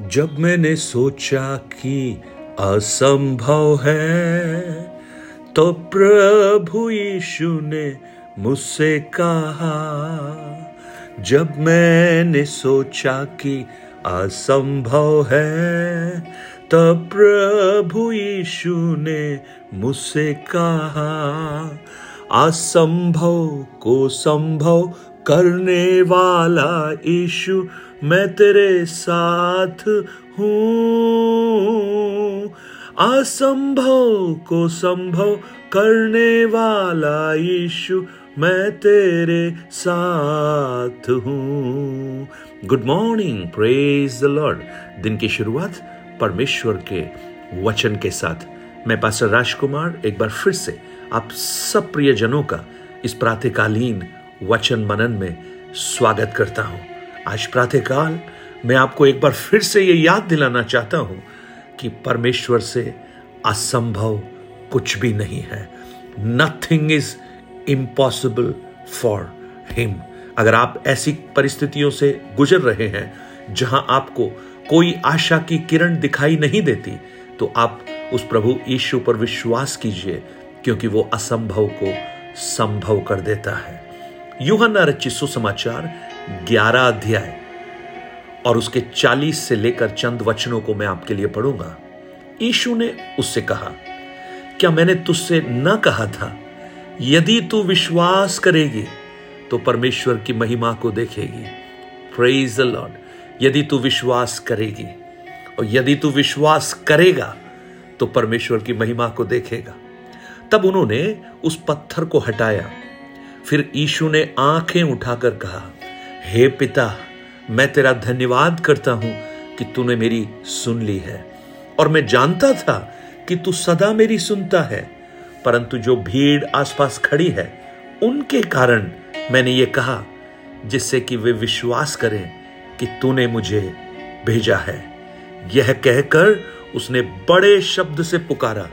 जब मैंने सोचा कि असंभव है तो प्रभु यीशु ने मुझसे कहा, जब मैंने सोचा कि असंभव है तब प्रभु यीशु ने मुझसे कहा, असंभव को संभव करने वाला यीशु मैं तेरे साथ हूँ। असंभव को संभव करने वाला यीशु मैं तेरे साथ हूँ। Good morning praise the lord दिन की शुरुआत परमेश्वर के वचन के साथ। मैं पास्टर राजकुमार एक बार फिर से आप सब प्रियजनों का इस प्रातकालीन वचन मनन में स्वागत करता हूँ। आज प्रातःकाल मैं आपको एक बार फिर से ये याद दिलाना चाहता हूँ कि परमेश्वर से असंभव कुछ भी नहीं है। Nothing is impossible for him अगर आप ऐसी परिस्थितियों से गुजर रहे हैं जहाँ आपको कोई आशा की किरण दिखाई नहीं देती तो आप उस प्रभु ईशु पर विश्वास कीजिए, क्योंकि वो असंभव को संभव कर देता है। यूहन्ना रचित सुसमाचार ग्यारह अध्याय। और उसके चालीस से लेकर चंद वचनों को मैं आपके लिए पढ़ूँगा। ईशु ने उससे कहा, क्या मैंने तुझसे न कहा था, यदि तू विश्वास करेगी तो परमेश्वर की महिमा को देखेगी। प्रेज द लॉर्ड यदि तू विश्वास करेगी, और यदि तू विश्वास करेगा तो परमेश्वर की महिमा को देखेगा। तब उन्होंने उस पत्थर को हटाया। फिर ईशु ने आँखें उठाकर कहा हे पिता, मैं तेरा धन्यवाद करता हूँ कि तूने मेरी सुन ली है। और मैं जानता था कि तू सदा मेरी सुनता है, परंतु जो भीड़ आसपास खड़ी है, उनके कारण मैंने ये कहा, जिससे कि वे विश्वास करें कि तूने मुझे भेजा है। यह कहकर उसने बड़े शब्द से पुकारा,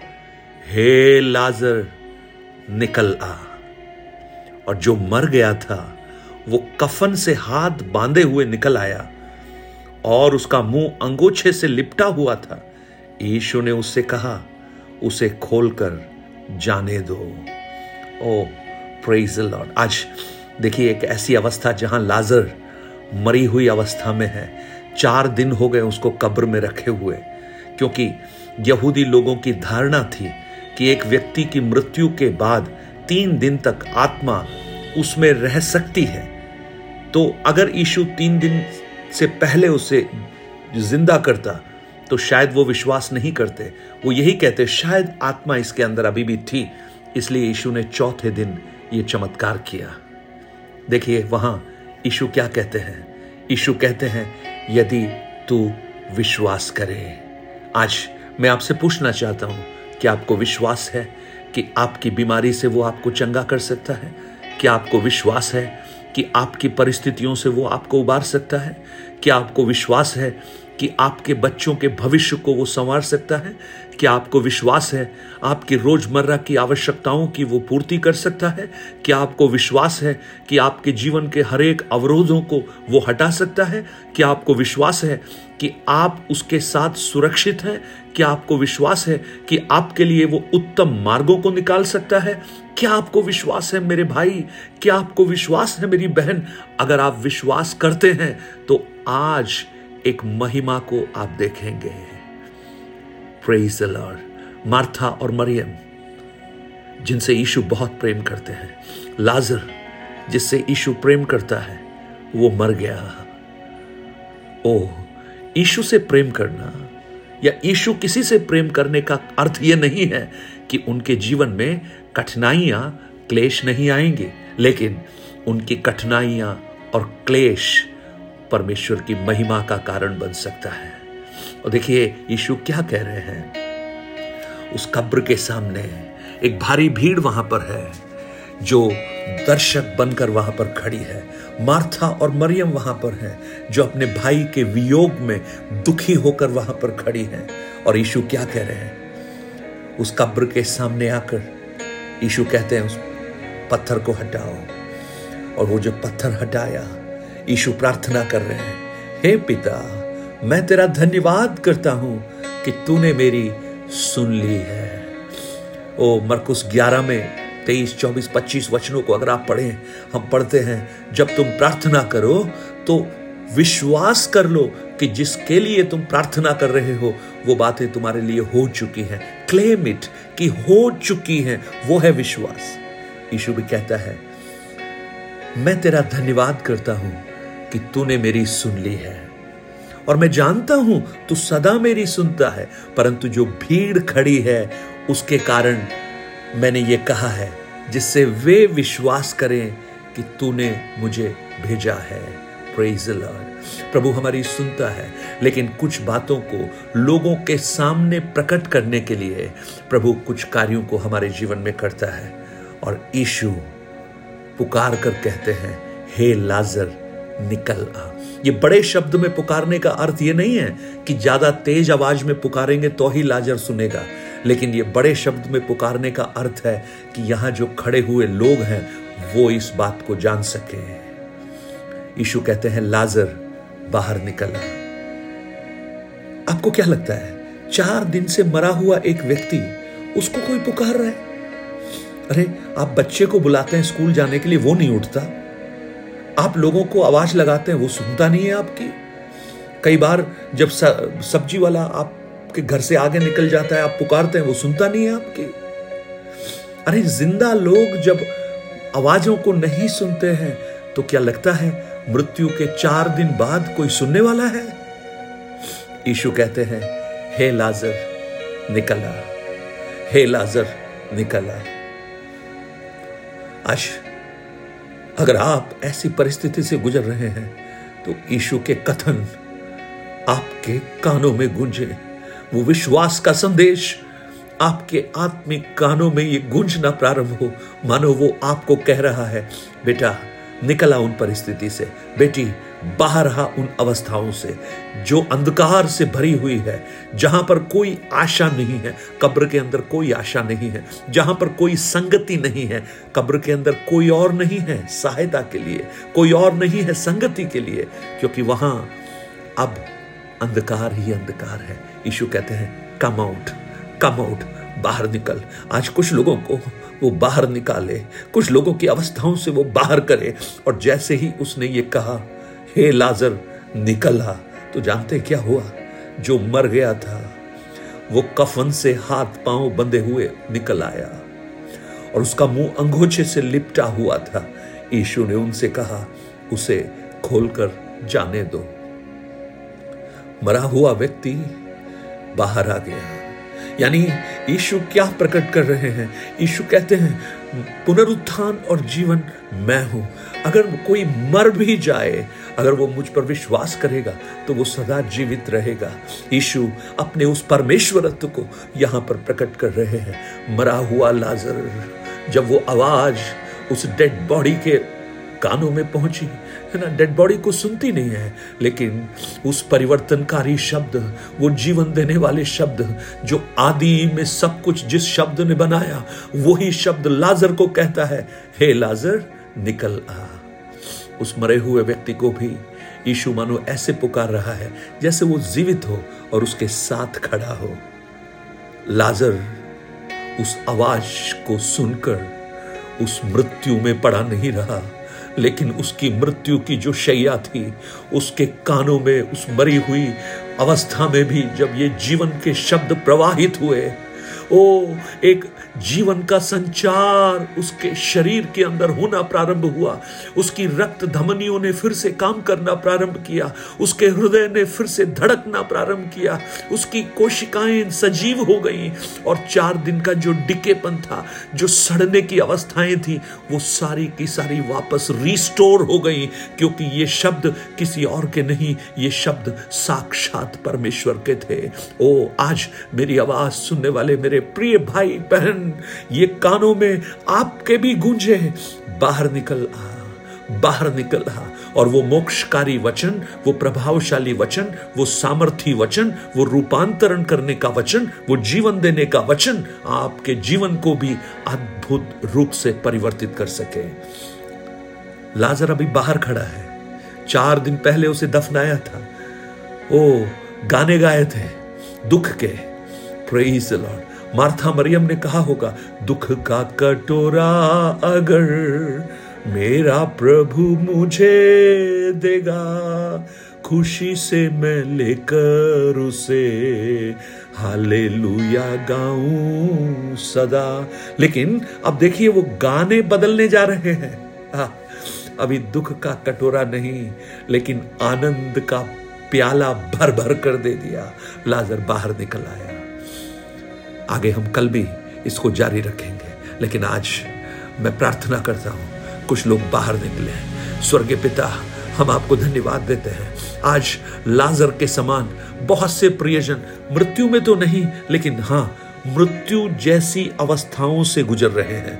हे लाजर, निकल आ। और जो मर गया था वो कफन से हाथ बांधे हुए निकल आया और उसका मुँह अंगोछे से लिपटा हुआ था। यीशु ने उससे कहा, उसे खोलकर जाने दो। ओ प्रेज लॉर्ड आज देखिए, एक ऐसी अवस्था जहाँ लाजर मरी हुई अवस्था में है। चार दिन हो गए उसको कब्र में रखे हुए, क्योंकि यहूदी लोगों की धारणा थी कि एक व्यक्ति की मृत्यु के बाद तीन दिन तक आत्मा उसमें रह सकती है। तो अगर यीशु तीन दिन से पहले उसे ज़िंदा करता तो शायद वो विश्वास नहीं करते। वो यही कहते, शायद आत्मा इसके अंदर अभी भी थी, इसलिए यीशु ने चौथे दिन ये चमत्कार किया। देखिए, वहाँ यीशु क्या कहते हैं? यीशु कहते हैं, यदि तू विश्वास करे। आज मैं आपसे पूछना चाहता हूँ कि आपको विश्वास है कि आपकी बीमारी से वो आपको चंगा कर सकता है? क्या आपको विश्वास है कि आपकी परिस्थितियों से वो आपको उबार सकता है क्या आपको विश्वास है कि आपके बच्चों के भविष्य को वो संवार सकता है क्या आपको विश्वास है, आपकी रोज़मर्रा की आवश्यकताओं की वो पूर्ति कर सकता है क्या आपको विश्वास है कि आपके जीवन के हर एक अवरोधों को वो हटा सकता है क्या आपको विश्वास है कि आप उसके साथ सुरक्षित हैं क्या आपको विश्वास है कि आपके लिए वो उत्तम मार्गों को निकाल सकता है। क्या आपको विश्वास है मेरे भाई? क्या आपको विश्वास है मेरी बहन? अगर आप विश्वास करते हैं तो आज एक महिमा को आप देखेंगे। प्रेज लॉर्ड मार्था और मरियम, जिनसे यीशु बहुत प्रेम करते हैं। लाजर, जिससे यीशु प्रेम करता है, वो मर गया। ओ, यीशु से प्रेम करना या यीशु किसी से प्रेम करने का अर्थ यह नहीं है कि उनके जीवन में कठिनाइयाँ, क्लेश नहीं आएँगे, लेकिन उनकी कठिनाइयाँ और क्लेश परमेश्वर की महिमा का कारण बन सकता है। और देखिए, यीशु क्या कह रहे हैं? उस कब्र के सामने एक भारी भीड़ वहाँ पर है, जो दर्शक बनकर वहाँ पर खड़ी है। मार्था और मरियम वहाँ पर है, जो अपने भाई के वियोग में दुखी होकर वहाँ पर खड़ी है। और यीशु क्या कह रहे हैं? उस कब्र के सामने आकर यीशु कहते हैं, उस पत्थर को हटाओ। और वो जो पत्थर हटाया यीशु प्रार्थना कर रहे हैं। हे पिता मैं तेरा धन्यवाद करता हूँ कि तूने मेरी सुन ली है। ओ मरकुस 11 में 23, 24, 25 वचनों को अगर आप पढ़ें हम पढ़ते हैं जब तुम प्रार्थना करो तो विश्वास कर लो कि जिसके लिए तुम प्रार्थना कर रहे हो वो बातें तुम्हारे लिए हो चुकी हैं। क्लेम इट कि हो चुकी हैं वो है विश्वास। यीशु भी कहता है मैं तेरा धन्यवाद करता हूँ कि तूने मेरी सुन ली है। और मैं जानता हूँ, तू सदा मेरी सुनता है, परंतु जो भीड़ खड़ी है, उसके कारण मैंने ये कहा है, जिससे वे विश्वास करें कि तूने मुझे भेजा है। प्रभु हमारी सुनता है, लेकिन कुछ बातों को लोगों के सामने प्रकट करने के लिए प्रभु कुछ कार्यों को हमारे जीवन में करता है। और ईशु पुकार कर कहते हैं, हे लाजर निकल आ। ये बड़े शब्द में पुकारने का अर्थ ये नहीं है कि ज़्यादा तेज आवाज़ में पुकारेंगे तो ही लाजर सुनेगा, लेकिन ये बड़े शब्द में पुकारने का अर्थ है कि यहाँ जो खड़े हुए लोग हैं, वो इस बात को जान सके। यीशु कहते हैं, लाजर, बाहर निकला आपको क्या लगता है, चार दिन से मरा हुआ एक व्यक्ति उसको कोई पुकार रहा है? अरे, आप बच्चे को बुलाते हैं स्कूल जाने के लिए, वो नहीं उठता। आप लोगों को आवाज़ लगाते हैं, वो सुनता नहीं है आपकी। कई बार जब सब्ज़ी वाला आपके घर से आगे निकल जाता है, आप पुकारते हैं, वो सुनता नहीं है आपकी। अरे, ज़िंदा लोग जब आवाजों को नहीं सुनते हैं तो क्या लगता है मृत्यु के चार दिन बाद कोई सुनने वाला है? यीशु कहते हैं, हे लाजर, निकला हे लाजर, निकला आज अगर आप ऐसी परिस्थिति से गुजर रहे हैं तो ईशु के कथन आपके कानों में गूंजे। वो विश्वास का संदेश आपके आत्मिक कानों में ये गूंजना प्रारंभ हो। मानो वो आपको कह रहा है, बेटा निकला उन परिस्थिति से। बेटी, बाहर रहा उन अवस्थाओं से, जो अंधकार से भरी हुई है, जहाँ पर कोई आशा नहीं है, कब्र के अंदर कोई आशा नहीं है, जहाँ पर कोई संगति नहीं है, कब्र के अंदर कोई और नहीं है सहायता के लिए, कोई और नहीं है संगति के लिए, क्योंकि वहाँ अब अंधकार ही अंधकार है। यीशु कहते हैं कम आउट कम आउट बाहर निकल। आज कुछ लोगों को वो बाहर निकाले। कुछ लोगों की अवस्थाओं से वो बाहर करे। और जैसे ही उसने ये कहा, हे लाजर, निकला। तो जानते क्या हुआ? जो मर गया था, वो कफन से हाथ पाँव बंधे हुए निकल आया। और उसका मुँह अंगोछे से लिपटा हुआ था। यीशु ने उनसे कहा, उसे खोलकर जाने दो। मरा हुआ व्यक्ति बाहर आ गया। यानी यीशु क्या प्रकट कर रहे हैं? यीशु कहते हैं, पुनरुत्थान और जीवन मैं हूँ। अगर कोई मर भी जाए, अगर वो मुझ पर विश्वास करेगा तो वो सदा जीवित रहेगा। यीशु अपने उस परमेश्वरत्व को यहाँ पर प्रकट कर रहे हैं। मरा हुआ लाजर, जब वो आवाज़ उस डेड बॉडी के कानों में पहुँची, है ना? डेड बॉडी को सुनती नहीं है, लेकिन उस परिवर्तनकारी शब्द, वो जीवन देने वाले शब्द, जो आदि में सब कुछ जिस शब्द ने बनाया, वही शब्द लाजर को कहता है, हे लाजर, निकल आ। उस मरे हुए व्यक्ति को भी यीशु मानो ऐसे पुकार रहा है, जैसे वो जीवित हो और उसके साथ खड़ा हो। लाजर उस आवाज़ को सुनकर उस मृत्यु में पड़ा नहीं रहा। लेकिन उसकी मृत्यु की जो शैया थी, उसके कानों में उस मरी हुई अवस्था में भी जब ये जीवन के शब्द प्रवाहित हुए ओ, एक जीवन का संचार उसके शरीर के अंदर होना प्रारंभ हुआ। उसकी रक्त धमनियों ने फिर से काम करना प्रारंभ किया। उसके हृदय ने फिर से धड़कना प्रारंभ किया। उसकी कोशिकाएँ सजीव हो गई और चार दिन का जो डिकेपन था, जो सड़ने की अवस्थाएँ थी, वो सारी की सारी वापस रिस्टोर हो गई, क्योंकि ये शब्द किसी और के नहीं, ये शब्द साक्षात परमेश्वर के थे। ओ, आज मेरी आवाज़ सुनने वाले मेरे प्रिय भाई बहन, ये कानों में आपके भी गूंजे बाहर निकल आ, बाहर निकल आ। और वो मोक्षकारी वचन, वो प्रभावशाली वचन, वो सामर्थी वचन, वो रूपांतरण करने का वचन, वो जीवन देने का वचन आपके जीवन को भी अद्भुत रूप से परिवर्तित कर सके। लाजर अभी बाहर खड़ा है। चार दिन पहले उसे दफनाया था। ओ, गाने गाए थे। दुख के। प्रेज लॉर्ड मार्था मरियम ने कहा होगा दुख का कटोरा अगर मेरा प्रभु मुझे देगा खुशी से मैं लेकर उसे हालेलुया गाऊं सदा। लेकिन अब देखिए वो गाने बदलने जा रहे हैं। आ, अभी दुख का कटोरा नहीं लेकिन आनंद का प्याला भर भर कर दे दिया। लाजर बाहर निकल आया। आगे हम कल भी इसको जारी रखेंगे। लेकिन आज मैं प्रार्थना करता हूँ, कुछ लोग बाहर निकले स्वर्गीय पिता, हम आपको धन्यवाद देते हैं। आज लाजर के समान बहुत से प्रियजन, मृत्यु में तो नहीं, लेकिन हाँ मृत्यु जैसी अवस्थाओं से गुजर रहे हैं।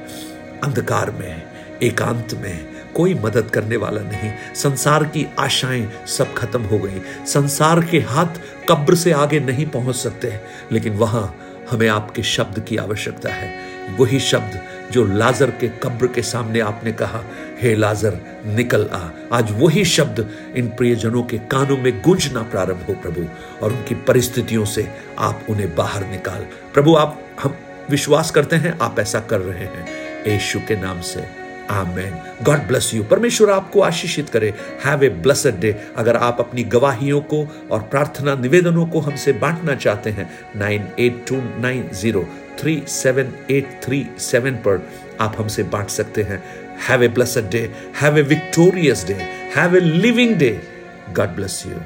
अंधकार में, एकांत में कोई मदद करने वाला नहीं। संसार की आशाएँ सब खत्म हो गई। संसार के हाथ कब्र से आगे नहीं पहुँच सकते, लेकिन वहाँ हमें आपके शब्द की आवश्यकता है। वही शब्द जो लाजर के कब्र के सामने आपने कहा, हे लाजर, निकल आ। आज वही शब्द इन प्रियजनों के कानों में गूंजना प्रारंभ हो प्रभु, और उनकी परिस्थितियों से आप उन्हें बाहर निकाल। प्रभु, आप, हम विश्वास करते हैं, आप ऐसा कर रहे हैं। यशु के नाम से। आमेन गॉड ब्लेस यू परमेश्वर आपको आशीषित करे. हैव ए ब्लेसड डे अगर आप अपनी गवाहियों को और प्रार्थना निवेदनों को हमसे बांटना चाहते हैं nine eight two nine zero three seven eight three seven पर आप हमसे बांट सकते हैं. Have a blessed day have a victorious day have a living day God bless you